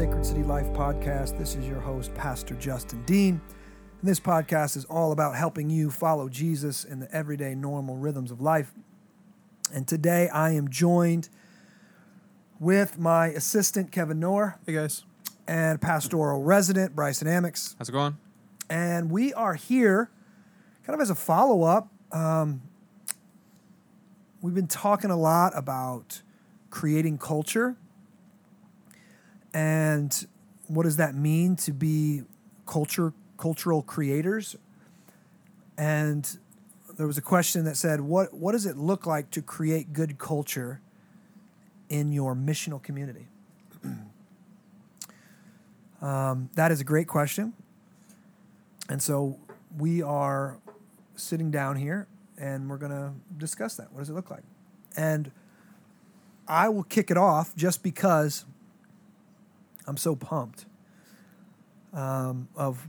Sacred City Life podcast. This is your host, Pastor Justin Dean. And this podcast is all about helping you follow Jesus in the everyday normal rhythms of life. And today I am joined with my assistant, Kevin Noor, Hey guys, and pastoral resident, Bryson Amix. how's it going? And we are here kind of as a follow up. Um, we've been talking a lot about creating culture and what does that mean to be culture cultural creators and there was a question that said what what does it look like to create good culture in your missional community um, that is a great question and so we are sitting down here and we're going to discuss that. What does it look like? And I will kick it off just because I'm so pumped um, of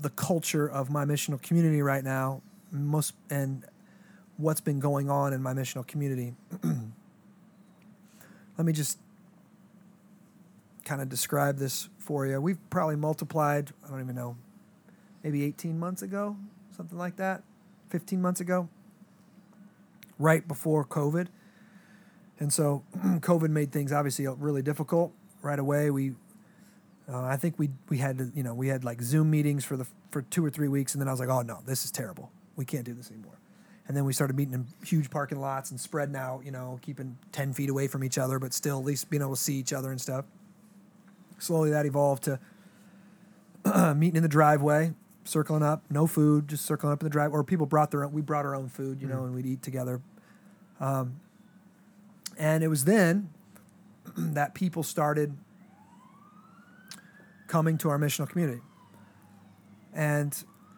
the culture of my missional community right now, most and what's been going on in my missional community. Let me just kind of describe this for you. We've probably multiplied, I don't even know, maybe 18 months ago, something like that, 15 months ago, right before COVID. And so COVID made things obviously really difficult right away. We, uh, I think we we had to, you know, we had like Zoom meetings for the for two or three weeks, and then I was like, oh no, this is terrible. We can't do this anymore. And then we started meeting in huge parking lots and spreading out, you know, keeping 10 feet away from each other, but still at least being able to see each other and stuff. Slowly that evolved to meeting in the driveway, circling up, no food, just circling up in the drive. Or people brought their own, we brought our own food, you know, and we'd eat together. Um, and it was then that people started coming to our missional community. And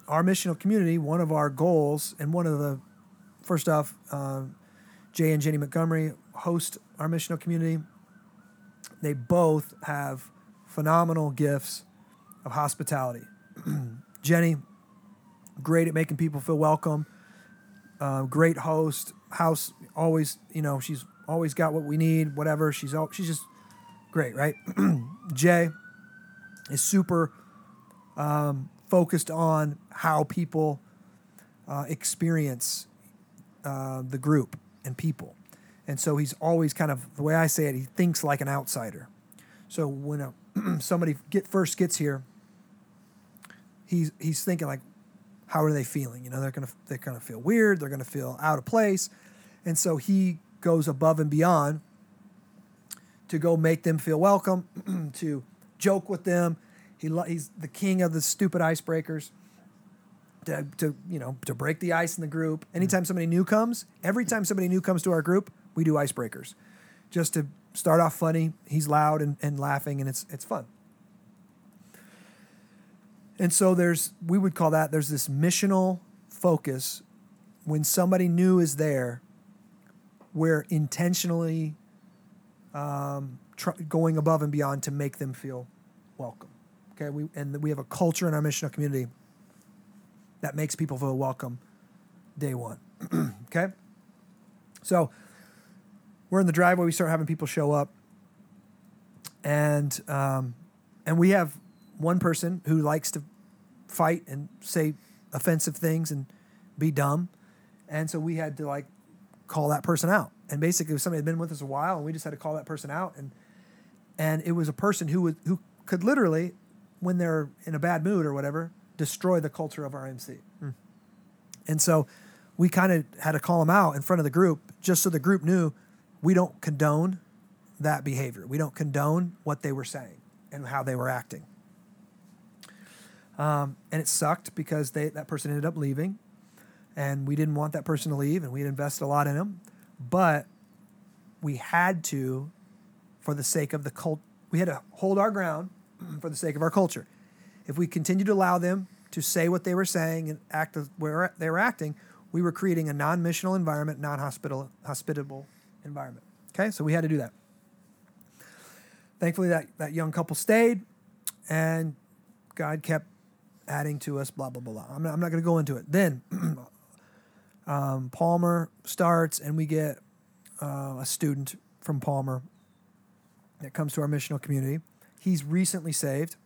our missional community, one of our goals, and one of the first off, uh, Jay and Jenny Montgomery host our missional community. They both have phenomenal gifts of hospitality. Jenny, great at making people feel welcome. Uh, great host. House always, you know, she's always got what we need. Whatever. She's she's just great, right? Jay is super um, focused on how people uh, experience uh, the group and people, and so he's always kind of the way I say it. He thinks like an outsider. So when a, somebody get first gets here, he's he's thinking like, how are they feeling? You know, they're gonna they're gonna feel weird. They're gonna feel out of place, and so he goes above and beyond to go make them feel welcome, to joke with them. He lo- he's the king of the stupid icebreakers. To, to you know to break the ice in the group. Anytime somebody new comes, every time somebody new comes to our group, we do icebreakers, just to start off funny. He's loud and, and laughing, and it's it's fun. And so there's we would call that there's this missional focus when somebody new is there. We're intentionally um, tr- going above and beyond to make them feel welcome. Okay, we and we have a culture in our missional community that makes people feel welcome day one. okay, so we're in the driveway. We start having people show up, and um, and we have one person who likes to fight and say offensive things and be dumb, and so we had to like call that person out. And basically, somebody had been with us a while, and we just had to call that person out. And and it was a person who would who could literally, when they're in a bad mood or whatever, destroy the culture of our MC. And so we kind of had to call them out in front of the group, just so the group knew we don't condone that behavior. We don't condone what they were saying and how they were acting. Um, and it sucked because they that person ended up leaving, and we didn't want that person to leave, and we'd invested a lot in him, but we had to, for the sake of the cult, we had to hold our ground for the sake of our culture. If we continued to allow them to say what they were saying and act where they were acting, we were creating a non-missional environment, non-hospitable, hospitable environment. Okay, so we had to do that. Thankfully, that that young couple stayed, and God kept adding to us. Blah blah blah. I'm not, I'm not going to go into it. Then um, Palmer starts, and we get uh, a student from Palmer that comes to our missional community. He's recently saved.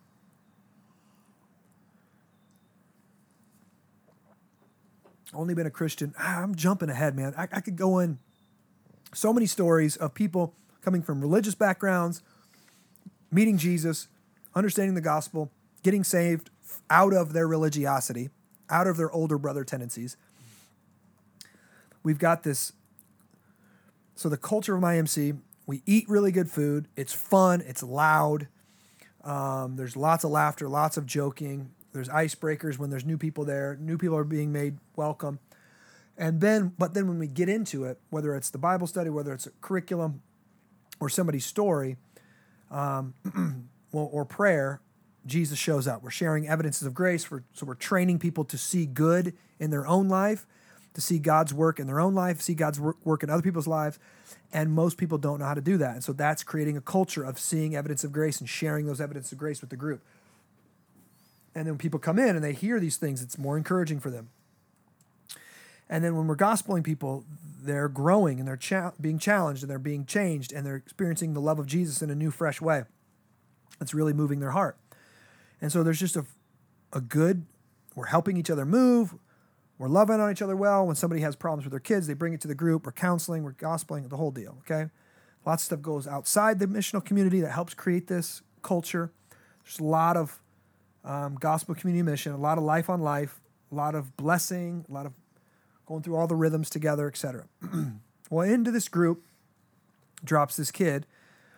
Only been a Christian. Ah, I'm jumping ahead, man. I, I could go in so many stories of people coming from religious backgrounds, meeting Jesus, understanding the gospel, getting saved out of their religiosity, out of their older brother tendencies. We've got this. So, the culture of IMC, we eat really good food. It's fun, it's loud. Um, there's lots of laughter, lots of joking. There's icebreakers when there's new people there. New people are being made welcome. And then, but then when we get into it, whether it's the Bible study, whether it's a curriculum or somebody's story, um, or, or prayer, Jesus shows up. We're sharing evidences of grace. For, so we're training people to see good in their own life, to see God's work in their own life, see God's work, in other people's lives. And most people don't know how to do that. And so that's creating a culture of seeing evidence of grace and sharing those evidence of grace with the group. And then when people come in and they hear these things, it's more encouraging for them. And then when we're gospeling people, they're growing and they're cha- being challenged and they're being changed and they're experiencing the love of Jesus in a new, fresh way. It's really moving their heart. And so there's just a, a good, we're helping each other move. We're loving on each other well. When somebody has problems with their kids, they bring it to the group. We're counseling, we're gospeling, the whole deal, okay? Lots of stuff goes outside the missional community that helps create this culture. There's a lot of um, gospel community mission, a lot of life on life, a lot of blessing, a lot of going through all the rhythms together, etc. well, into this group drops this kid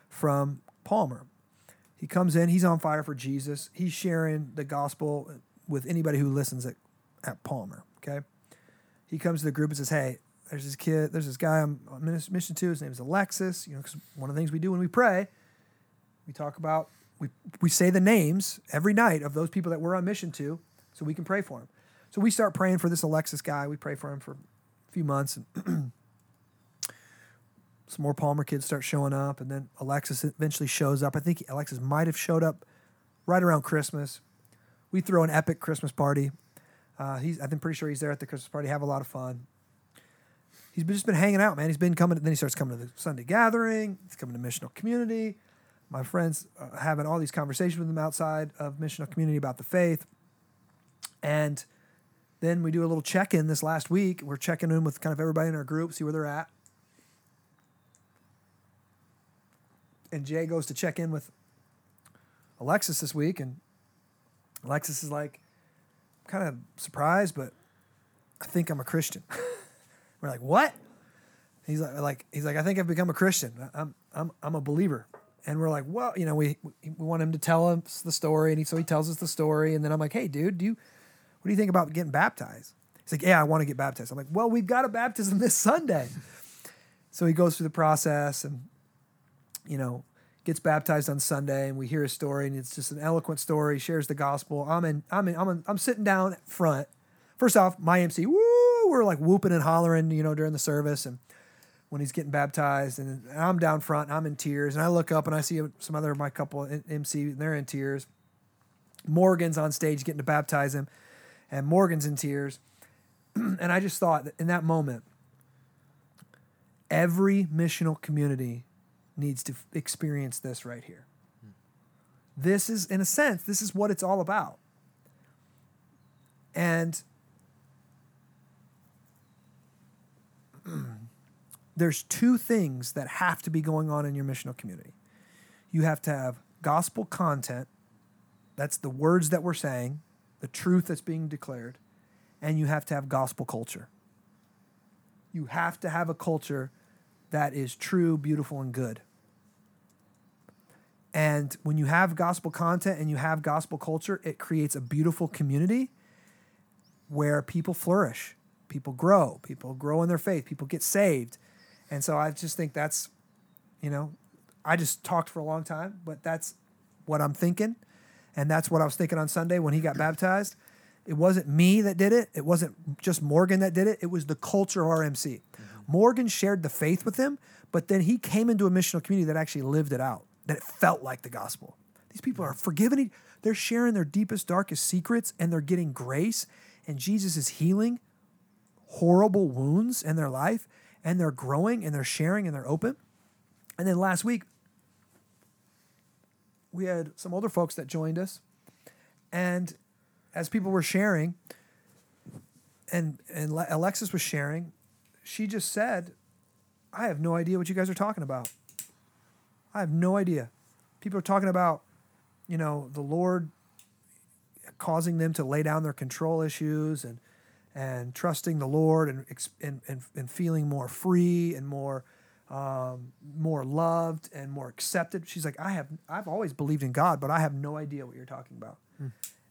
from Palmer. He comes in, he's on fire for Jesus. He's sharing the gospel with anybody who listens at, at Palmer, okay? He comes to the group and says, Hey, there's this kid, there's this guy I'm on mission to. His name is Alexis. You know, because one of the things we do when we pray, we talk about we we say the names every night of those people that we're on mission to, so we can pray for them. So we start praying for this Alexis guy. We pray for him for a few months, and some more Palmer kids start showing up, and then Alexis eventually shows up. I think Alexis might have showed up right around Christmas. We throw an epic Christmas party. Uh, he's I'm pretty sure he's there at the Christmas party. Have a lot of fun. He's just been hanging out, man. He's been coming. Then he starts coming to the Sunday gathering. He's coming to missional community my friends uh, having all these conversations with them outside of missional community about the faith. And then we do a little check in this last week. We're checking in with kind of everybody in our group, see where they're at. And Jay goes to check in with Alexis this week, and Alexis is like, kind of surprised, but I think I'm a Christian. We're like, what? He's like, like, he's like, I think I've become a Christian. I'm, I'm, I'm a believer and we're like, well, you know, we we want him to tell us the story, and he, so he tells us the story, and then I'm like, hey, dude, do you, what do you think about getting baptized? He's like, yeah, I want to get baptized. I'm like, well, we've got a baptism this Sunday, so he goes through the process, and you know, gets baptized on Sunday, and we hear his story, and it's just an eloquent story. Shares the gospel. I'm in, I'm in, I'm in, I'm sitting down front. First off, my MC, woo, we're like whooping and hollering, you know, during the service, and when he's getting baptized, and I'm down front, I'm in tears, and I look up and I see some other of my couple MC, and they're in tears. Morgan's on stage getting to baptize him, and Morgan's in tears, and I just thought that in that moment, every missional community needs to experience this right here. This is, in a sense, this is what it's all about. And there's two things that have to be going on in your missional community. You have to have gospel content, that's the words that we're saying, the truth that's being declared, and you have to have gospel culture. You have to have a culture that is true, beautiful, and good. And when you have gospel content and you have gospel culture, it creates a beautiful community where people flourish, people grow, people grow in their faith, people get saved and so I just think that's, you know, I just talked for a long time, but that's what I'm thinking. And that's what I was thinking on Sunday when he got baptized. It wasn't me that did it. It wasn't just Morgan that did it. It was the culture of RMC. Mm-hmm. Morgan shared the faith with him, but then he came into a missional community that actually lived it out, that it felt like the gospel. These people are forgiving. They're sharing their deepest, darkest secrets, and they're getting grace. And Jesus is healing horrible wounds in their life and they're growing and they're sharing and they're open. And then last week, we had some older folks that joined us, and as people were sharing, and and Alexis was sharing, she just said, "I have no idea what you guys are talking about. I have no idea. People are talking about, you know, the Lord causing them to lay down their control issues and and trusting the Lord and and and, and feeling more free and more." Um, more loved and more accepted. She's like, I have, I've always believed in God, but I have no idea what you're talking about.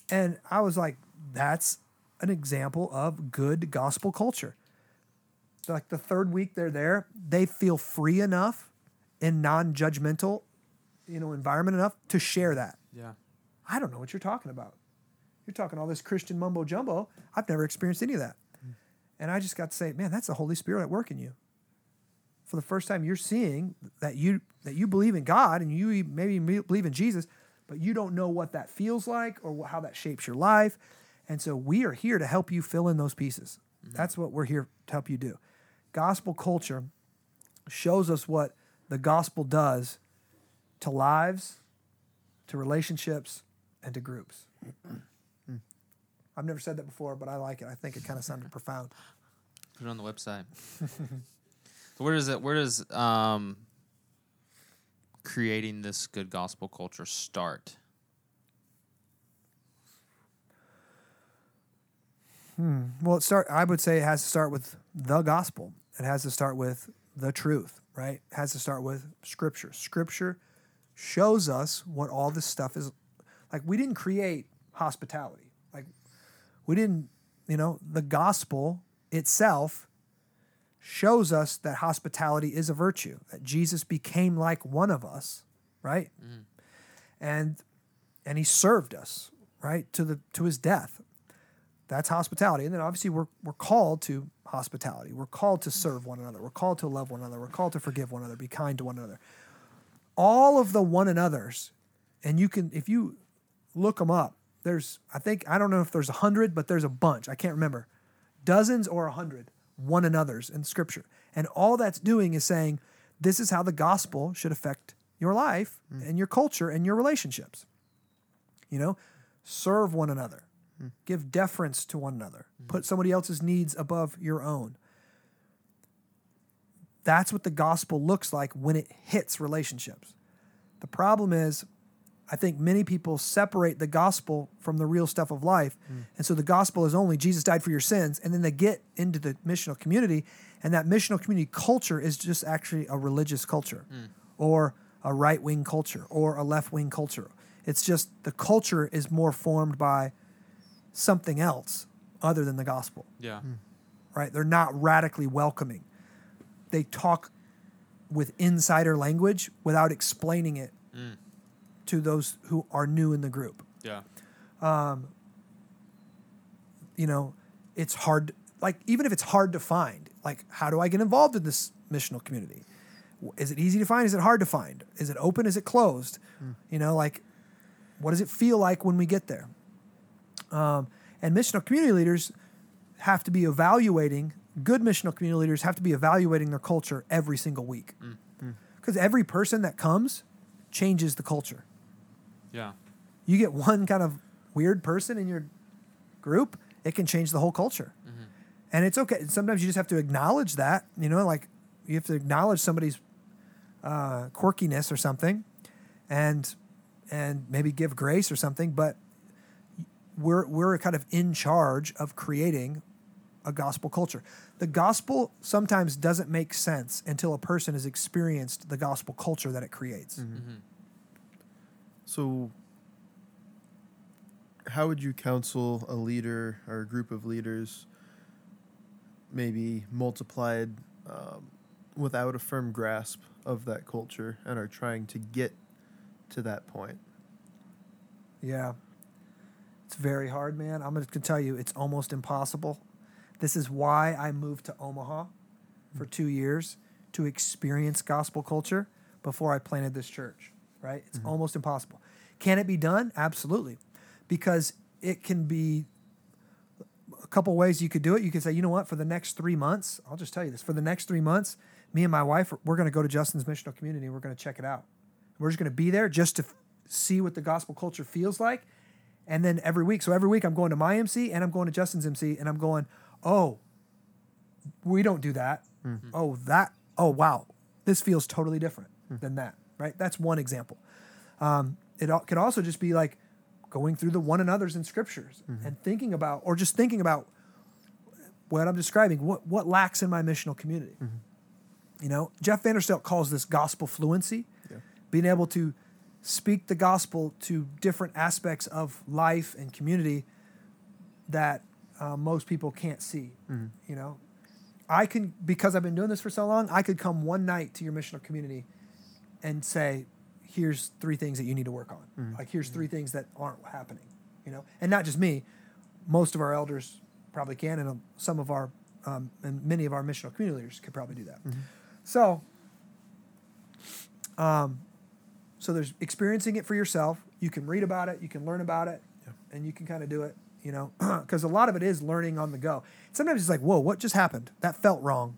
And I was like, that's an example of good gospel culture. Like the third week they're there, they feel free enough in non-judgmental, you know, environment enough to share that. Yeah. I don't know what you're talking about. You're talking all this Christian mumbo jumbo. I've never experienced any of that. Mm. And I just got to say, man, that's the Holy Spirit at work in you. For the first time, you're seeing that you that you believe in God and you maybe believe in Jesus, but you don't know what that feels like or how that shapes your life. And so we are here to help you fill in those pieces. Mm-hmm. That's what we're here to help you do. Gospel culture shows us what the gospel does to lives, to relationships, and to groups. I've never said that before, but I like it. I think it kind of sounded profound. Put it on the website. so where does it? Where does um, creating this good gospel culture start? Hmm. Well, it start. I would say it has to start with the gospel. It has to start with the truth, right? It has to start with scripture. Scripture shows us what all this stuff is. Like we didn't create hospitality. Like we didn't, you know, the gospel itself shows us that hospitality is a virtue. That Jesus became like one of us, right? Mm. And and he served us, right, to the to his death. That's hospitality. And then obviously we're we're called to hospitality. We're called to serve one another. We're called to love one another. We're called to forgive one another, be kind to one another. All of the one another's, and you can if you look them up, there's I think I don't know if there's a hundred, but there's a bunch. I can't remember. Dozens or a hundred one another's in scripture. And all that's doing is saying this is how the gospel should affect your life mm. and your culture and your relationships. You know, serve one another, give deference to one another, mm-hmm. put somebody else's needs above your own. That's what the gospel looks like when it hits relationships. The problem is, I think many people separate the gospel from the real stuff of life. Mm. And so the gospel is only Jesus died for your sins. And then they get into the missional community, and that missional community culture is just actually a religious culture mm. or a right wing culture or a left wing culture. It's just the culture is more formed by something else other than the gospel Yeah. Hmm. right? They're not radically welcoming. They talk with insider language without explaining it hmm. to those who are new in the group. Yeah. Um, you know, it's hard, like, even if it's hard to find, like, how do I get involved in this missional community? Is it easy to find? Is it hard to find? Is it open? Is it closed? Hmm. You know, like, what does it feel like when we get there? Um, and missional community leaders have to be evaluating, good missional community leaders have to be evaluating their culture every single week. Because every person that comes changes the culture. Yeah. You get one kind of weird person in your group, it can change the whole culture. And it's okay. Sometimes you just have to acknowledge that, you know, like you have to acknowledge somebody's uh, quirkiness or something and and maybe give grace or something, but we're we're kind of in charge of creating a gospel culture. The gospel sometimes doesn't make sense until a person has experienced the gospel culture that it creates. So, how would you counsel a leader or a group of leaders, maybe multiplied um, without a firm grasp of that culture and are trying to get to that point? Yeah. It's very hard, man. I'm going to tell you, it's almost impossible. This is why I moved to Omaha for two years to experience gospel culture before I planted this church, right? It's mm-hmm. almost impossible. Can it be done? Absolutely. Because it can be a couple ways you could do it. You could say, you know what, for the next three months, I'll just tell you this for the next three months, me and my wife, we're going to go to Justin's missional community and we're going to check it out. We're just going to be there just to see what the gospel culture feels like. And then every week, so every week I'm going to my MC and I'm going to Justin's MC and I'm going, oh, we don't do that. Mm-hmm. Oh, that, oh, wow, this feels totally different than that, right? That's one example. Um, it could also just be like going through the one another's in scriptures mm-hmm. and thinking about, or just thinking about what I'm describing, what, what lacks in my missional community. Mm-hmm. You know, Jeff Vanderstelt calls this gospel fluency, Yeah. being able to speak the gospel to different aspects of life and community that uh, most people can't see. You know, I can because I've been doing this for so long. I could come one night to your missional community and say, "Here's three things that you need to work on. Like here's three things that aren't happening." You know, and not just me. Most of our elders probably can, and um, some of our um, and many of our missional community leaders could probably do that. So, um, so there's experiencing it for yourself. You can read about it, you can learn about it, Yeah. and you can kind of do it. You know, because a lot of it is learning on the go. Sometimes it's like, whoa, what just happened? That felt wrong.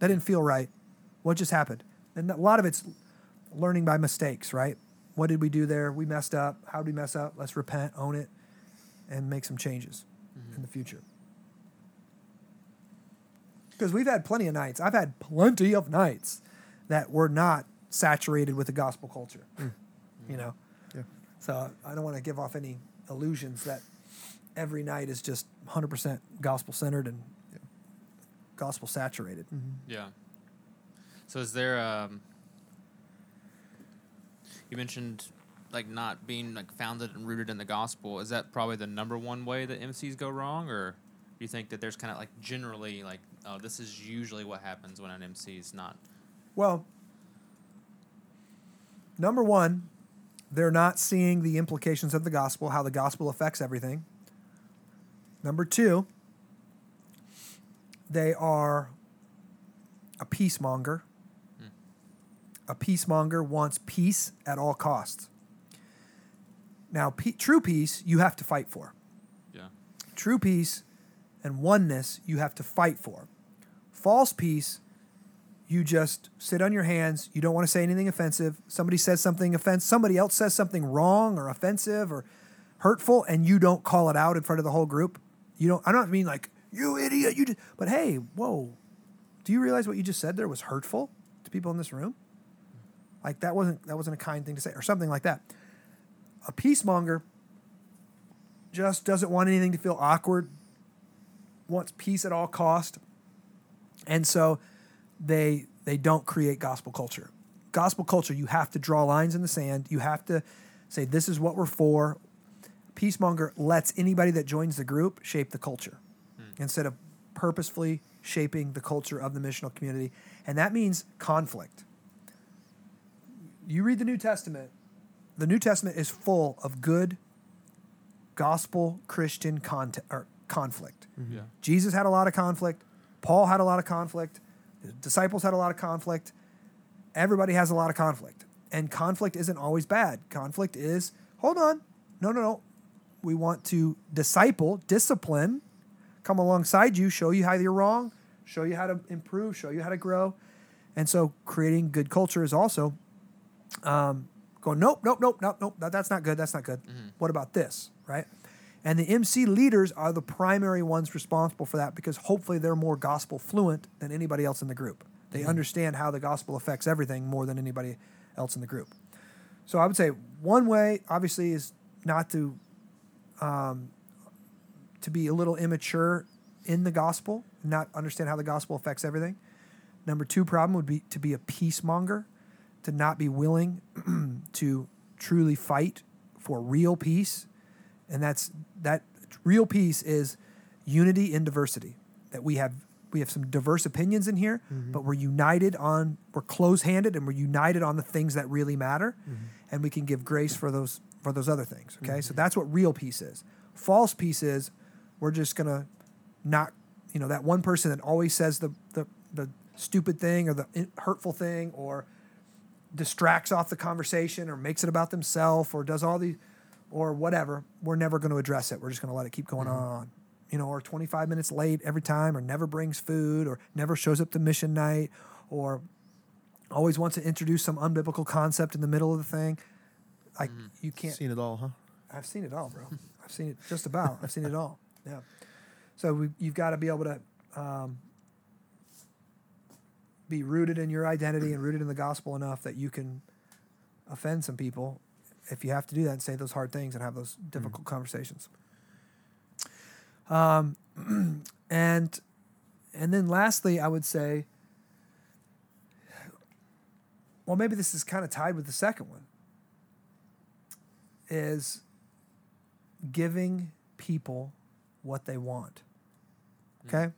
That didn't feel right. What just happened? And a lot of it's learning by mistakes, right? What did we do there? We messed up. How did we mess up? Let's repent, own it, and make some changes mm-hmm. in the future. Because we've had plenty of nights. I've had plenty of nights that were not saturated with the gospel culture. You know? Yeah. So I don't want to give off any illusions that every night is just 100% gospel centered and gospel saturated. Yeah. So is there um you mentioned like not being like founded and rooted in the gospel. Is that probably the number one way that MCs go wrong or do you think that there's kind of like generally like oh this is usually what happens when an MC is not Well, number one, they're not seeing the implications of the gospel, how the gospel affects everything. Number two, they are a peacemonger. A peacemonger wants peace at all costs. Now, pe- true peace you have to fight for. yeah. True peace and oneness you have to fight for. False peace, you just sit on your hands. You don't want to say anything offensive. Somebody says something offensive. Somebody else says something wrong or offensive or hurtful, and you don't call it out in front of the whole group. You don't. I don't mean like you idiot. You. Just, but hey, whoa. Do you realize what you just said there was hurtful to people in this room? Like that wasn't that wasn't a kind thing to say or something like that. A peacemonger just doesn't want anything to feel awkward, wants peace at all cost. And so they they don't create gospel culture. Gospel culture, you have to draw lines in the sand. You have to say this is what we're for. Peacemonger lets anybody that joins the group shape the culture hmm. instead of purposefully shaping the culture of the missional community. And that means conflict. You read the New Testament, the New Testament is full of good gospel Christian content or conflict. Mm-hmm. Yeah. Jesus had a lot of conflict. Paul had a lot of conflict. The disciples had a lot of conflict. Everybody has a lot of conflict. And conflict isn't always bad. Conflict is, hold on, no, no, no. We want to disciple, discipline, come alongside you, show you how you're wrong, show you how to improve, show you how to grow. And so creating good culture is also um, going, nope, nope, nope, nope, nope, that, that's not good, that's not good. What about this, right? And the MC leaders are the primary ones responsible for that because hopefully they're more gospel fluent than anybody else in the group. They understand how the gospel affects everything more than anybody else in the group. So I would say one way, obviously, is not to um, to be a little immature in the gospel, not understand how the gospel affects everything. Number two problem would be to be a peacemonger, to not be willing to truly fight for real peace, and that's that real peace is unity in diversity. That we have we have some diverse opinions in here, mm-hmm. but we're united on we're close-handed and we're united on the things that really matter, mm-hmm. and we can give grace for those for those other things. Okay, so mm-hmm. that's what real peace is. False peace is we're just gonna not you know that one person that always says the the, the stupid thing or the hurtful thing or distracts off the conversation or makes it about themselves or does all these or whatever we're never going to address it we're just going to let it keep going on you know or 25 minutes late every time or never brings food or never shows up to mission night or always wants to introduce some unbiblical concept in the middle of the thing Like you can't. Seen it all, huh? I've seen it all, bro. I've seen it just about. I've seen it all. Yeah. So we, you've got to be able to um, be rooted in your identity and rooted in the gospel enough that you can offend some people if you have to do that and say those hard things and have those difficult conversations. Um, and and then lastly, I would say, well, maybe this is kind of tied with the second one. Is giving people what they want. Okay?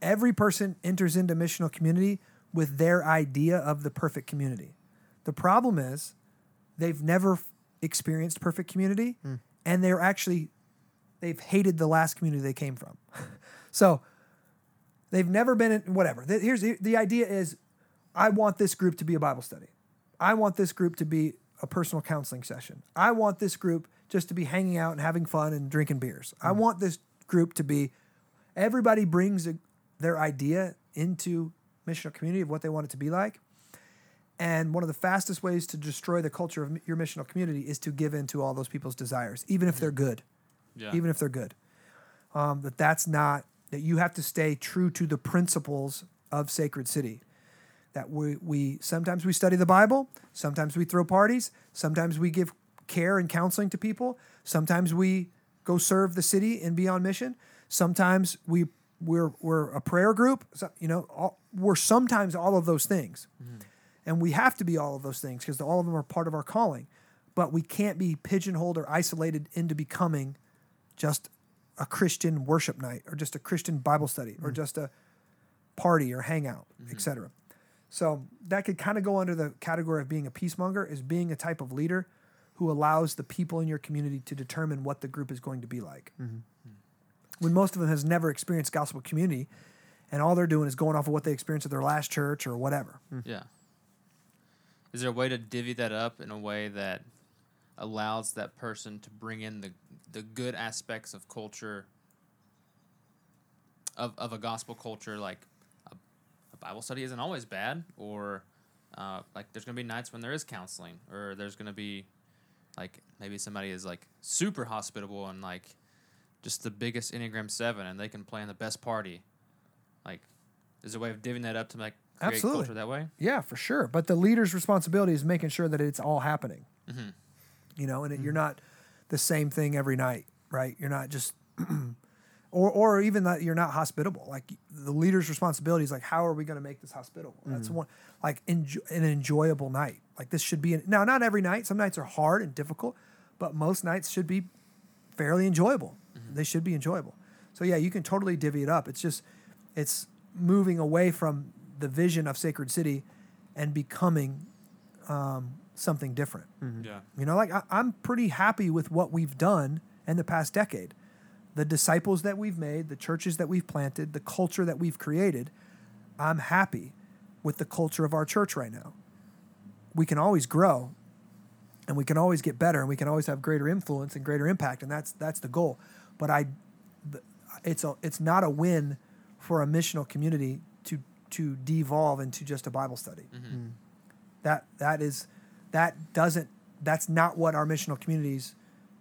Every person enters into missional community with their idea of the perfect community. The problem is they've never experienced perfect community hmm. and they're actually they've hated the last community they came from. so they've never been in whatever. Here's the, the idea is I want this group to be a Bible study. I want this group to be a personal counseling session. I want this group just to be hanging out and having fun and drinking beers. I hmm. want this group to be everybody brings a, their idea into missional community of what they want it to be like. And one of the fastest ways to destroy the culture of your missional community is to give in to all those people's desires, even if they're good Yeah. even if they're good. Um, that that's not that you have to stay true to the principles of Sacred City. That we we sometimes we study the Bible, sometimes we throw parties, sometimes we give care and counseling to people, sometimes we go serve the city and be on mission. Sometimes we we're we're a prayer group. So, you know, all, we're sometimes all of those things, and we have to be all of those things because all of them are part of our calling. But we can't be pigeonholed or isolated into becoming just a Christian worship night or just a Christian Bible study or mm-hmm. just a party or hangout, mm-hmm. etc. So that could kind of go under the category of being a peacemonger is being a type of leader who allows the people in your community to determine what the group is going to be like. Mm-hmm. When most of them has never experienced gospel community and all they're doing is going off of what they experienced at their last church or whatever. Yeah. Is there a way to divvy that up in a way that allows that person to bring in the the good aspects of culture of, of a gospel culture like a, a bible study isn't always bad or uh, like there's gonna be nights when there is counseling or there's gonna be like maybe somebody is like super hospitable and like just the biggest enneagram 7 and they can plan the best party. Like is there a way of divvying that up to like Absolutely. culture that way Yeah, for sure. But the leader's responsibility is making sure that it's all happening. Mm-hmm. You know, and it, you're mm-hmm. not the same thing every night, right? You're not just, or or even that you're not hospitable. Like the leader's responsibility is like, how are we going to make this hospitable? That's mm-hmm. one like enjo- an enjoyable night. Like this should be an, now not every night. Some nights are hard and difficult, but most nights should be fairly enjoyable. They should be enjoyable. So yeah, you can totally divvy it up. It's just it's moving away from the vision of Sacred City and becoming um, something different. yeah You know, like I, I'm pretty happy with what we've done in the past decade. The disciples that we've made, the churches that we've planted, the culture that we've created. I'm happy with the culture of our church right now. We can always grow and we can always get better and we can always have greater influence and greater impact and that's that's the goal. But I it's a it's not a win for a missional community to to devolve into just a Bible study. Mm-hmm. Mm. That that is that doesn't that's not what our missional communities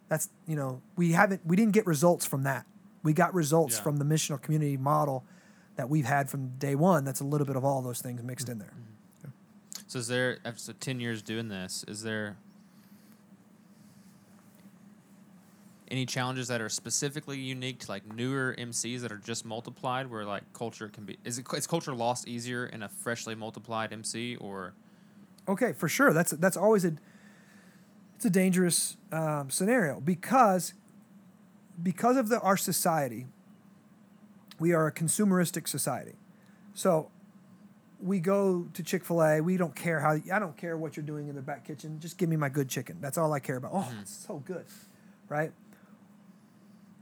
that's you know we haven't we didn't get results from that. We got results Yeah. from the missional community model that we've had from day one that's a little bit of all those things mixed mm. in there. Mm. So is there after ten years doing this, is there any challenges that are specifically unique to like newer MCs that are just multiplied, where like culture can be is it is culture lost easier in a freshly multiplied MC or? Okay for sure. That's that's always a it's a dangerous um, scenario because because of the our society we are a consumeristic society. So we go to chick-fil-a we don't care how i don't care what you're doing in the back kitchen just give me my good chicken. That's all i care about. Oh it's so good right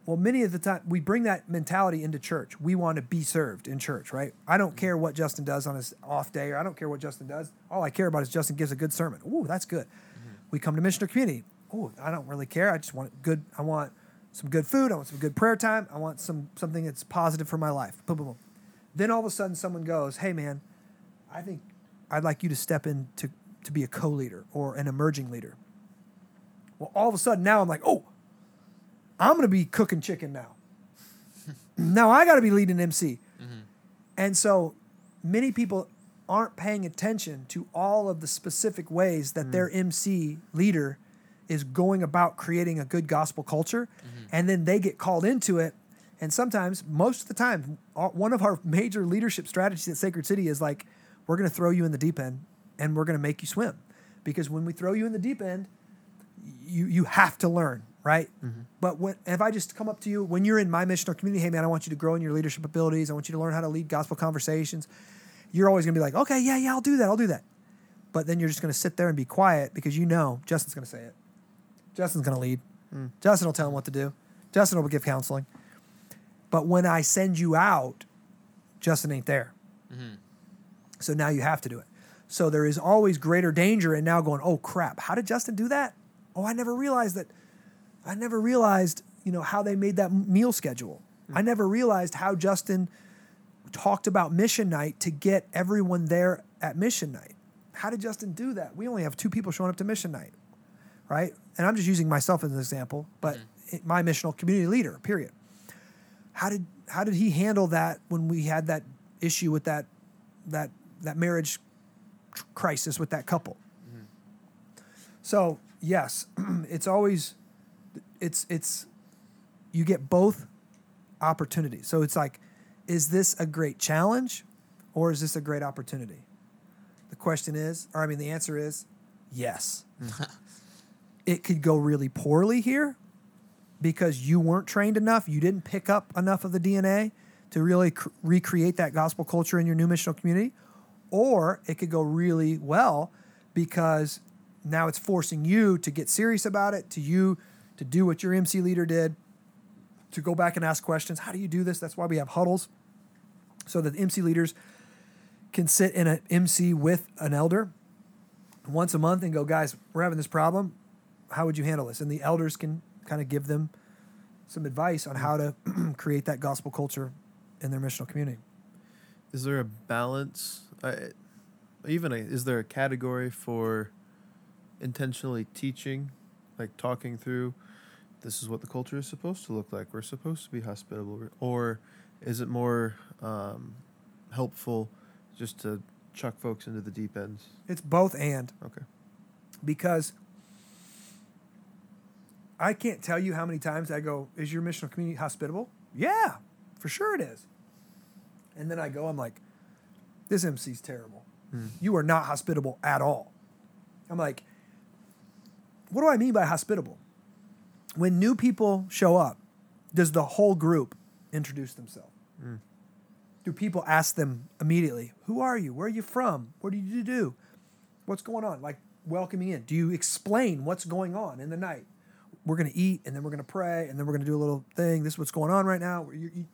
well many of the time we bring that mentality into church. We want to be served in church right? I don't care what justin does on his off day or i don't care what justin does. All i care about is justin gives a good sermon. Ooh, that's good. Mm-hmm. We come to missional community. Oh i don't really care. I just want good i want some good food. I want some good prayer time. I want some something that's positive for my life. Boom boom boom. Then all of a sudden someone goes hey man i think i'd like you to step in to, to be a co-leader or an emerging leader. Well, all of a sudden now I'm like, oh, I'm gonna be cooking chicken now. now I got to be leading MC, mm-hmm. and so many people aren't paying attention to all of the specific ways that mm. their MC leader is going about creating a good gospel culture, mm-hmm. and then they get called into it. And sometimes, most of the time, one of our major leadership strategies at Sacred City is like, we're going to throw you in the deep end and we're going to make you swim. Because when we throw you in the deep end, you you have to learn, right? Mm-hmm. But when if I just come up to you when you're in my missional community, hey man, I want you to grow in your leadership abilities. I want you to learn how to lead gospel conversations. You're always gonna be like, okay, yeah, yeah, I'll do that, I'll do that. But then you're just gonna sit there and be quiet because you know Justin's gonna say it. Justin's gonna lead. Hmm. Justin will tell him what to do. Justin will give counseling. But when I send you out, Justin ain't there. Mm-hmm. So now you have to do it. So there is always greater danger in now going, oh crap, how did Justin do that? Oh, I never realized that. I never realized, you know, how they made that meal schedule. Mm-hmm. I never realized how Justin talked about mission night to get everyone there at mission night. How did Justin do that? We only have two people showing up to mission night, right? And I'm just using myself as an example, but mm-hmm. it- my missional community leader, period. How did how did he handle that when we had that issue with that that that marriage crisis with that couple? Mm-hmm. So yes, it's always it's it's you get both opportunities. So it's like, is this a great challenge or is this a great opportunity? The question is, or I mean the answer is yes. it could go really poorly here because you weren't trained enough, you didn't pick up enough of the DNA to really cr- recreate that gospel culture in your new missional community, or it could go really well because now it's forcing you to get serious about it, to you to do what your MC leader did, to go back and ask questions. How do you do this? That's why we have huddles so that MC leaders can sit in an MC with an elder once a month and go, guys, we're having this problem. How would you handle this? And the elders can kind of give them some advice on how to create that gospel culture in their missional community. Is there a balance? Even a, is there a category for intentionally teaching, like talking through? This is what the culture is supposed to look like. We're supposed to be hospitable, or is it more um, helpful just to chuck folks into the deep ends? It's both and Okay. because I can't tell you how many times I go, Is your missional community hospitable? Yeah, for sure it is. And then I go, I'm like, This MC's terrible. You are not hospitable at all. I'm like, What do I mean by hospitable? When new people show up, does the whole group introduce themselves? Mm. Do people ask them immediately, Who are you? Where are you from? What do you do? What's going on? Like welcoming in. Do you explain what's going on in the night? We're going to eat and then we're going to pray and then we're going to do a little thing. This is what's going on right now. You, you,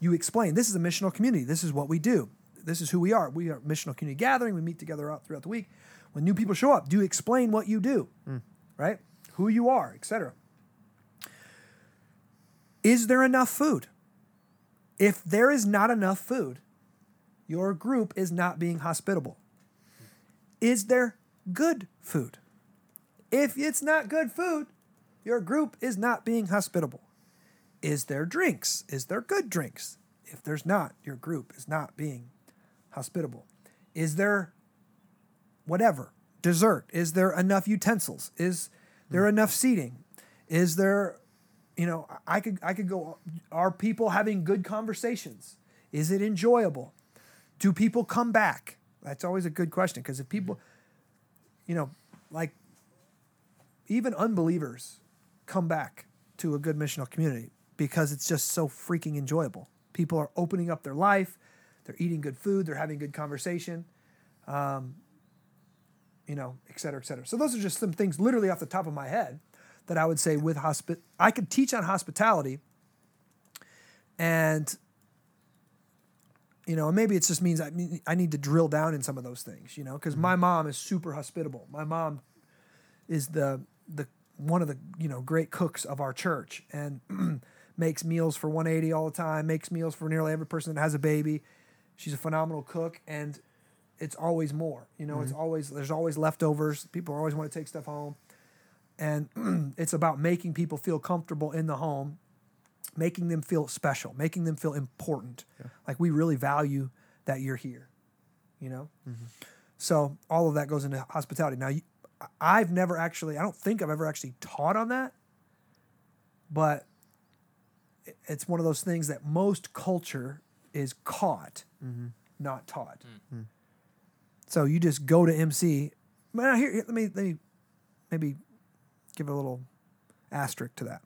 you explain. This is a missional community. This is what we do. This is who we are. We are a missional community gathering. We meet together out throughout the week. When new people show up, do you explain what you do, mm. right? Who you are, etc. Is there enough food? If there is not enough food, your group is not being hospitable. Is there good food? If it's not good food, your group is not being hospitable. Is there drinks? Is there good drinks? If there's not, your group is not being hospitable. Is there whatever dessert? Is there enough utensils? Is there hmm. enough seating? Is there, you know, I could I could go. Are people having good conversations? Is it enjoyable? Do people come back? That's always a good question because if people, you know, like even unbelievers come back to a good missional community because it's just so freaking enjoyable. People are opening up their life, they're eating good food, they're having good conversation, um, you know, et cetera, et cetera. So those are just some things literally off the top of my head that I would say with hospi- I could teach on hospitality and you know, maybe it just means I mean, I need to drill down in some of those things, you know, because my mm-hmm. mom is super hospitable. My mom is the the one of the you know great cooks of our church and makes meals for 180 all the time. Makes meals for nearly every person that has a baby. She's a phenomenal cook, and it's always more. You know, it's mm-hmm. always there's always leftovers. People always want to take stuff home, and it's about making people feel comfortable in the home, making them feel special, making them feel important. Like we really value that you're here, you know. Mm-hmm. So all of that goes into hospitality. Now, you, I've never actually, I don't think I've ever actually taught on that, but it's one of those things that most culture is caught, mm-hmm. not taught. Mm. Mm. So you just go to MC. Man, here, here, let me let me maybe give a little asterisk to that.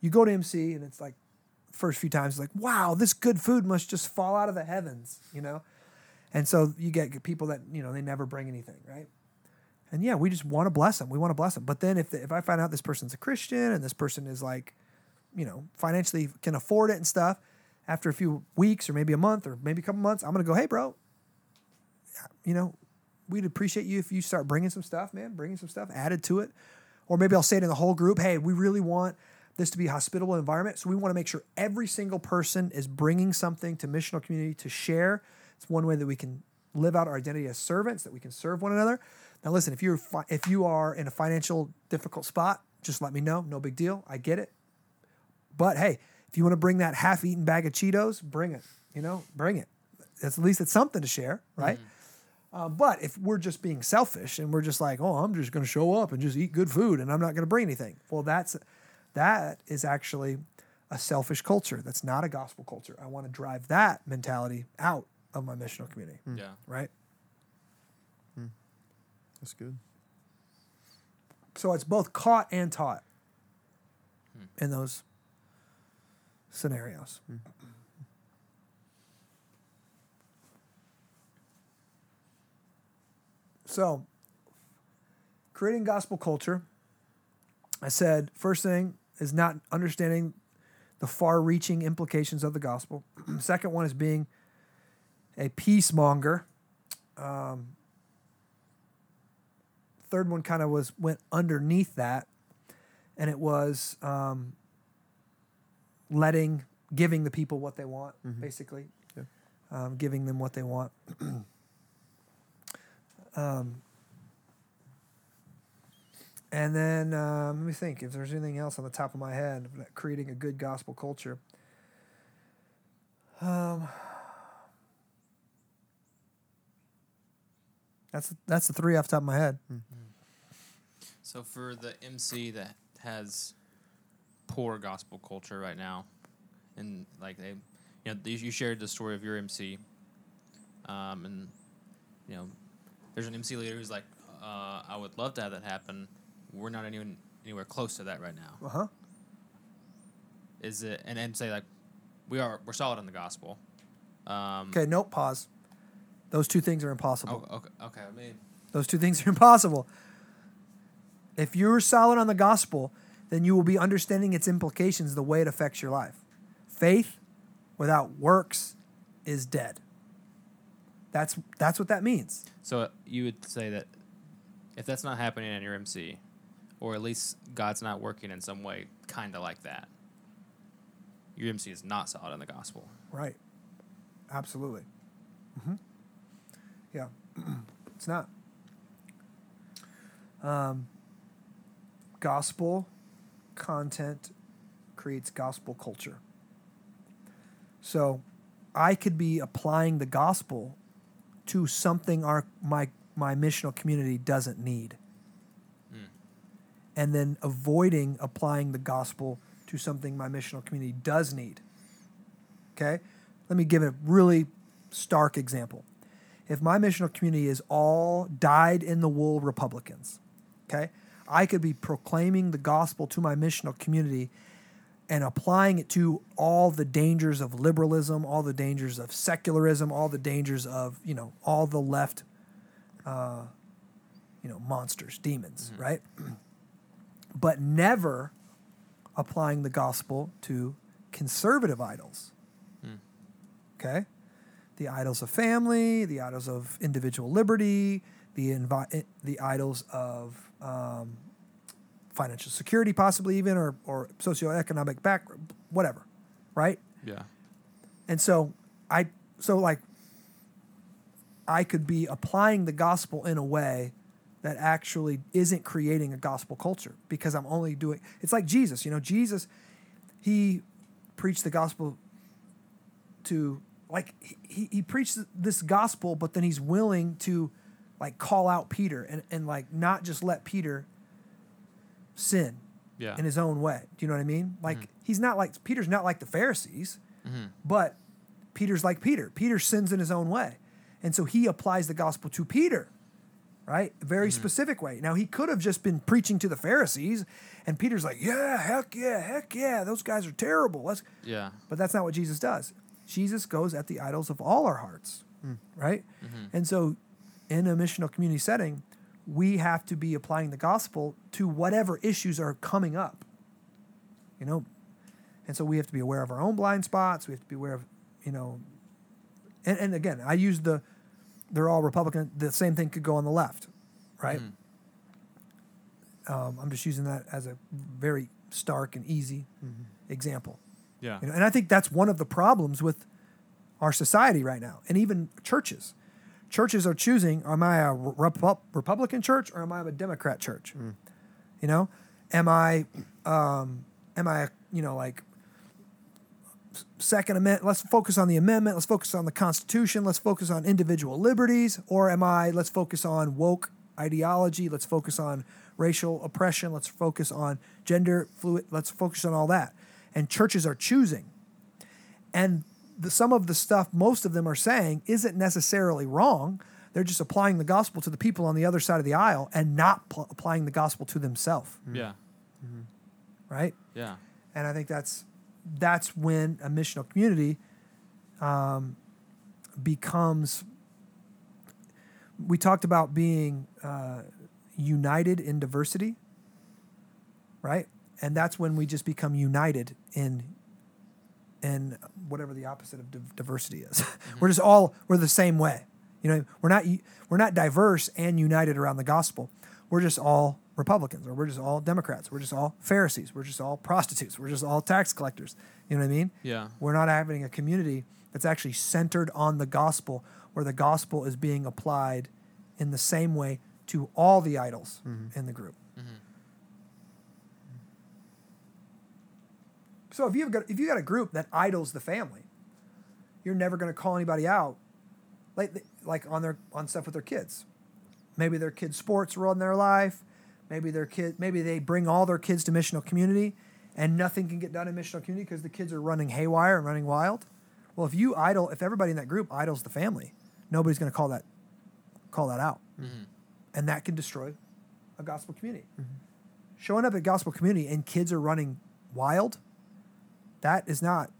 You go to MC and it's like first few times like, wow, this good food must just fall out of the heavens, you know? And so you get people that, you know, they never bring anything, right? And yeah, we just want to bless them. We want to bless them. But then if, the, if I find out this person's a Christian and this person is like, you know, financially can afford it and stuff, after a few weeks or maybe a month or maybe a couple months, I'm going to go, hey, bro, you know, we'd appreciate you if you start bringing some stuff, man, bringing some stuff added to it. Or maybe I'll say it in the whole group, hey, we really want this to be a hospitable environment. So we want to make sure every single person is bringing something to missional community to share. It's one way that we can live out our identity as servants, that we can serve one another. Now, listen, if you're fi- if you are in a financial difficult spot, just let me know. No big deal. I get it. But hey, if you want to bring that half-eaten bag of Cheetos, bring it. You know, bring it. That's at least it's something to share, right? Mm-hmm. Uh, but if we're just being selfish and we're just like, oh, I'm just going to show up and just eat good food and I'm not going to bring anything, well, that's that is actually a selfish culture. That's not a gospel culture. I want to drive that mentality out of my missional community, hmm. Yeah. right? Hmm. That's good. So it's both caught and taught hmm. in those scenarios. So, creating gospel culture, I said, first thing is not understanding the far reaching implications of the gospel. Second one is being a peacemonger. Um, third one kind of was went underneath that, and it was um, letting, giving the people what they want, basically, Yeah. um, giving them what they want. um, and then um, let me think if there's anything else on the top of my head creating a good gospel culture. Um, that's that's the three off the top of my head. So for the MC that has poor gospel culture right now, and like they, you know, you shared the story of your MC, um, and you know, there's an MC leader who's like, uh, I would love to have that happen. We're not even anywhere close to that right now. Uh huh. Is it and then say like, we are we're solid on the gospel. Um, Okay, nope, pause. Those two things are impossible. Oh, okay. Okay. I mean, Those two things are impossible. If you're solid on the gospel, then you will be understanding its implications, the way it affects your life. Faith without works is dead. That's that's what that means. So you would say that if that's not happening in your MC, or at least God's not working in some way, kind of like that, your MC is not solid in the gospel. Right. Absolutely. hmm Yeah. it's not. Um, gospel content creates gospel culture. So I could be applying the gospel to something our my my missional community doesn't need. Hmm. And then avoiding applying the gospel to something my missional community does need. Okay? Let me give a really stark example. If my missional community is all dyed in the wool Republicans, okay, I could be proclaiming the gospel to my missional community and applying it to all the dangers of liberalism, all the dangers of secularism, all the dangers of, you know, all the left, uh, you know, monsters, demons, right? but never applying the gospel to conservative idols. Okay? The idols of family, the idols of individual liberty, the, envi- the idols of um, financial security, possibly even, or, or socioeconomic background, whatever, right? Yeah. And so I so like I could be applying the gospel in a way that actually isn't creating a gospel culture because I'm only doing it's like Jesus, you know, Jesus he preached the gospel to like he, he preached this gospel but then he's willing to like call out Peter and, and like not just let Peter sin Yeah. in his own way. Do you know what I mean? Like mm-hmm. he's not like Peter's not like the Pharisees, Mm-hmm. but Peter's like Peter. Peter sins in his own way. And so he applies the gospel to Peter, right? A very mm-hmm. specific way. Now he could have just been preaching to the Pharisees and Peter's like, "Yeah, heck yeah, heck yeah, those guys are terrible." Let's yeah. but that's not what Jesus does. Jesus goes at the idols of all our hearts, hmm. right? Mm-hmm. And so, in a missional community setting, we have to be applying the gospel to whatever issues are coming up. You know, and so we have to be aware of our own blind spots. We have to be aware of, you know, and, and again, I use the, they're all Republican. The same thing could go on the left, right? Um, I'm just using that as a very stark and easy example. Yeah. You know, and I think that's one of the problems with our society right now, and even churches. Churches are choosing: Am I a Repu- Republican church or am I a Democrat church? You know, am I, um, am I, you know, like Second Amendment? Let's focus on the amendment. Let's focus on the Constitution. Let's focus on individual liberties. Or am I? Let's focus on woke ideology. Let's focus on racial oppression. Let's focus on gender fluid. Let's focus on all that. And churches are choosing. And the, some of the stuff most of them are saying isn't necessarily wrong. They're just applying the gospel to the people on the other side of the aisle and not pl- applying the gospel to themselves, Yeah. right? Yeah. And I think that's that's when a missional community um, becomes. We talked about being uh, united in diversity, right? And that's when we just become united in in whatever the opposite of div- diversity is. Mm-hmm. we're just all we're the same way. You know, we're not we're not diverse and united around the gospel. We're just all Republicans, or we're just all Democrats. We're just all Pharisees. We're just all prostitutes. We're just all tax collectors. You know what I mean? Yeah. We're not having a community that's actually centered on the gospel, where the gospel is being applied in the same way to all the idols mm-hmm. in the group. Mm-hmm. So if you've got if you got a group that idols the family, you're never going to call anybody out, like like on their on stuff with their kids. Maybe their kids' sports run their life. Maybe their kid maybe they bring all their kids to missional community, and nothing can get done in missional community because the kids are running haywire and running wild. Well, if you idol, if everybody in that group idols the family, nobody's going to call that call that out, mm-hmm. and that can destroy a gospel community. Mm-hmm. Showing up at gospel community and kids are running wild, that is not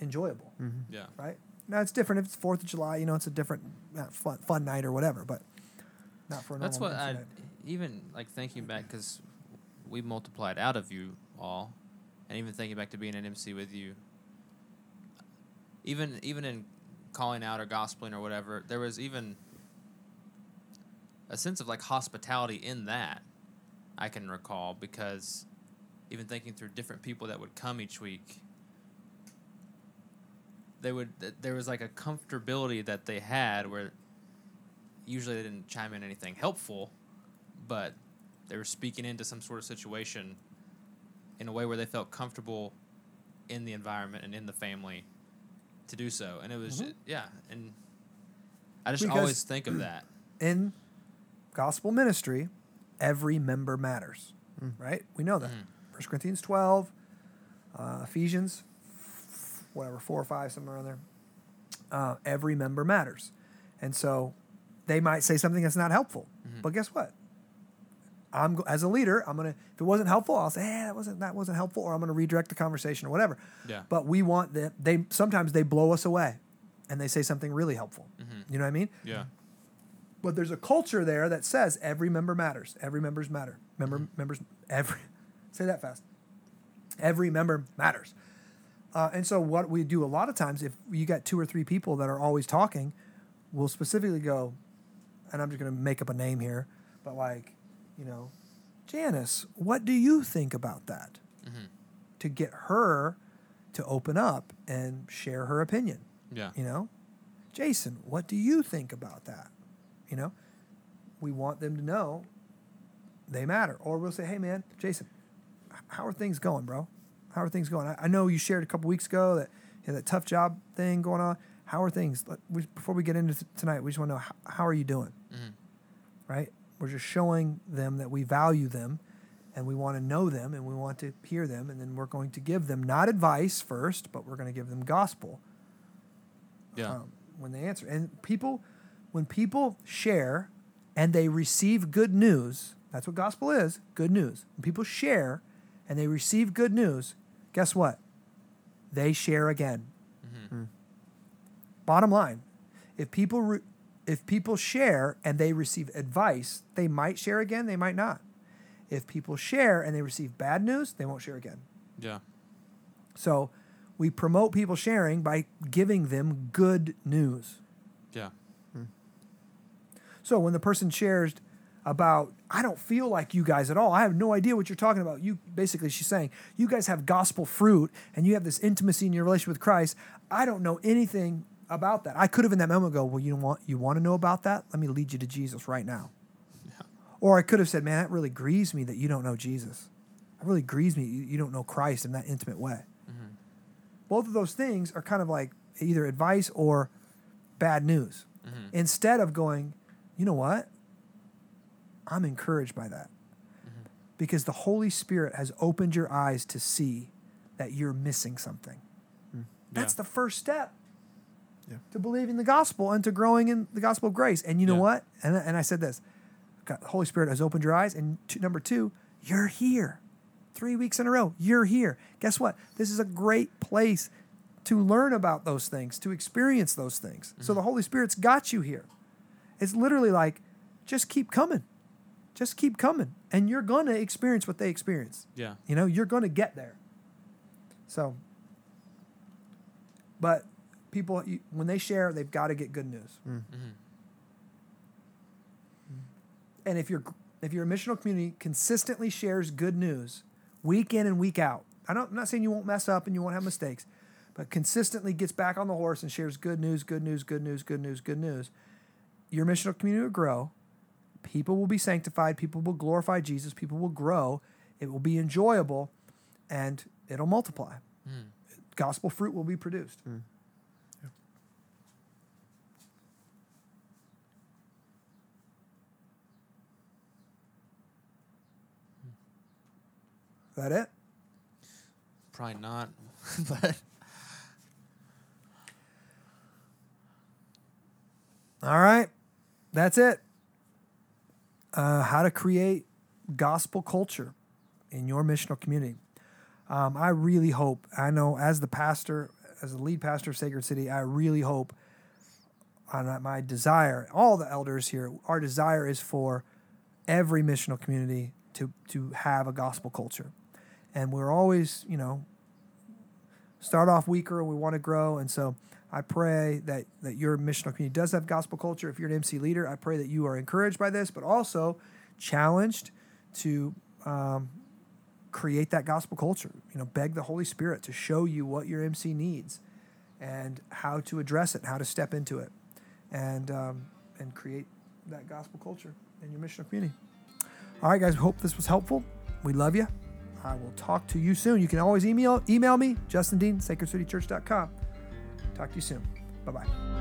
enjoyable, Yeah. right? Now it's different if it's Fourth of July. You know, it's a different uh, fun, fun night or whatever, but not for a That's what I even like thinking back because we multiplied out of you all, and even thinking back to being an MC with you. Even even in calling out or gospeling or whatever, there was even a sense of like hospitality in that. I can recall because even thinking through different people that would come each week they would there was like a comfortability that they had where usually they didn't chime in anything helpful but they were speaking into some sort of situation in a way where they felt comfortable in the environment and in the family to do so and it was mm-hmm. just, yeah and i just because always think of that in gospel ministry every member matters mm. right we know that mm-hmm. 1 Corinthians 12, uh, Ephesians, whatever, 4 or 5, somewhere around there. Uh, every member matters. And so they might say something that's not helpful. Mm-hmm. But guess what? I'm as a leader, I'm gonna if it wasn't helpful, I'll say, hey, that wasn't that wasn't helpful, or I'm gonna redirect the conversation or whatever. Yeah. But we want that they sometimes they blow us away and they say something really helpful. Mm-hmm. You know what I mean? Yeah. But there's a culture there that says every member matters. Every members matter. Member mm-hmm. members every say that fast. Every member matters. Uh, and so what we do a lot of times, if you got two or three people that are always talking, we'll specifically go, and I'm just going to make up a name here, but like, you know, Janice, what do you think about that? To get her to open up and share her opinion yeah you know jason what do you think about that you know we want them to know they matter. Or we'll say, hey, man, Jason, how are things going, bro? How are things going? I, I know you shared a couple weeks ago that you had that tough job thing going on. How are things? Let- we, before we get into t- tonight, we just want to know how, how are you doing? Mhm. Right? We're just showing them that we value them and we want to know them and we want to hear them. And then we're going to give them not advice first, but we're going to give them gospel Yeah. um, when they answer. And people, when people share and they receive good news, that's what gospel is good news. When people share and they receive good news, guess what? They share again. Mhm. Bottom line, if people re- if people share and they receive advice, they might share again, they might not. If people share and they receive bad news, they won't share again. Yeah. So we promote people sharing by giving them good news. Yeah. So when the person shares about, I don't feel like you guys at all. I have no idea what you're talking about. You basically, she's saying, you guys have gospel fruit and you have this intimacy in your relationship with Christ. I don't know anything about that. I could have in that moment go, well, you want you want to know about that? Let me lead you to Jesus right now. Or I could have said, man, that really grieves me that you don't know Jesus. That really grieves me you, you don't know Christ in that intimate way. Mhm. Both of those things are kind of like either advice or bad news. Mhm. Instead of going, you know what? I'm encouraged by that. Because the Holy Spirit has opened your eyes to see that you're missing something. Mm. That's Yeah. the first step Yeah. to believing the gospel and to growing in the gospel of grace. And you know Yeah. what? And, and I said this God, the Holy Spirit has opened your eyes. And two, number two, you're here. Three weeks in a row, you're here. Guess what? This is a great place to learn about those things, to experience those things. So mm-hmm. the Holy Spirit's got you here. It's literally like, just keep coming. Just keep coming. And you're going to experience what they experience. Yeah. You know, you're going to get there. So, but people, you, when they share, they've got to get good news. Mhm. And if you're if your missional community consistently shares good news week in and week out, I don't, I'm not saying you won't mess up and you won't have mistakes, but consistently gets back on the horse and shares good news, good news, good news, good news, good news. Your missional community will grow. People will be sanctified. People will glorify Jesus. People will grow. It will be enjoyable, and it'll multiply. Mhm. Gospel fruit will be produced. Is that it? Probably not, but All right. That's it. Uh, how to create gospel culture in your missional community. Um, I really hope, I know as the pastor, as the lead pastor of Sacred City, I really hope, on my desire, all the elders here, our desire is for every missional community to, to have a gospel culture. And we're always, you know, start off weaker and we want to grow. And so I pray that, that your missional community does have gospel culture. If you're an MC leader, I pray that you are encouraged by this, but also challenged to um, create that gospel culture. You know, beg the Holy Spirit to show you what your MC needs and how to address it, how to step into it, and um, and create that gospel culture in your missional community. All right, guys. Hope this was helpful. We love you. I will talk to you soon. You can always email email me, Justin Dean, sacredcitychurch.com. Talk to you soon. Bye bye.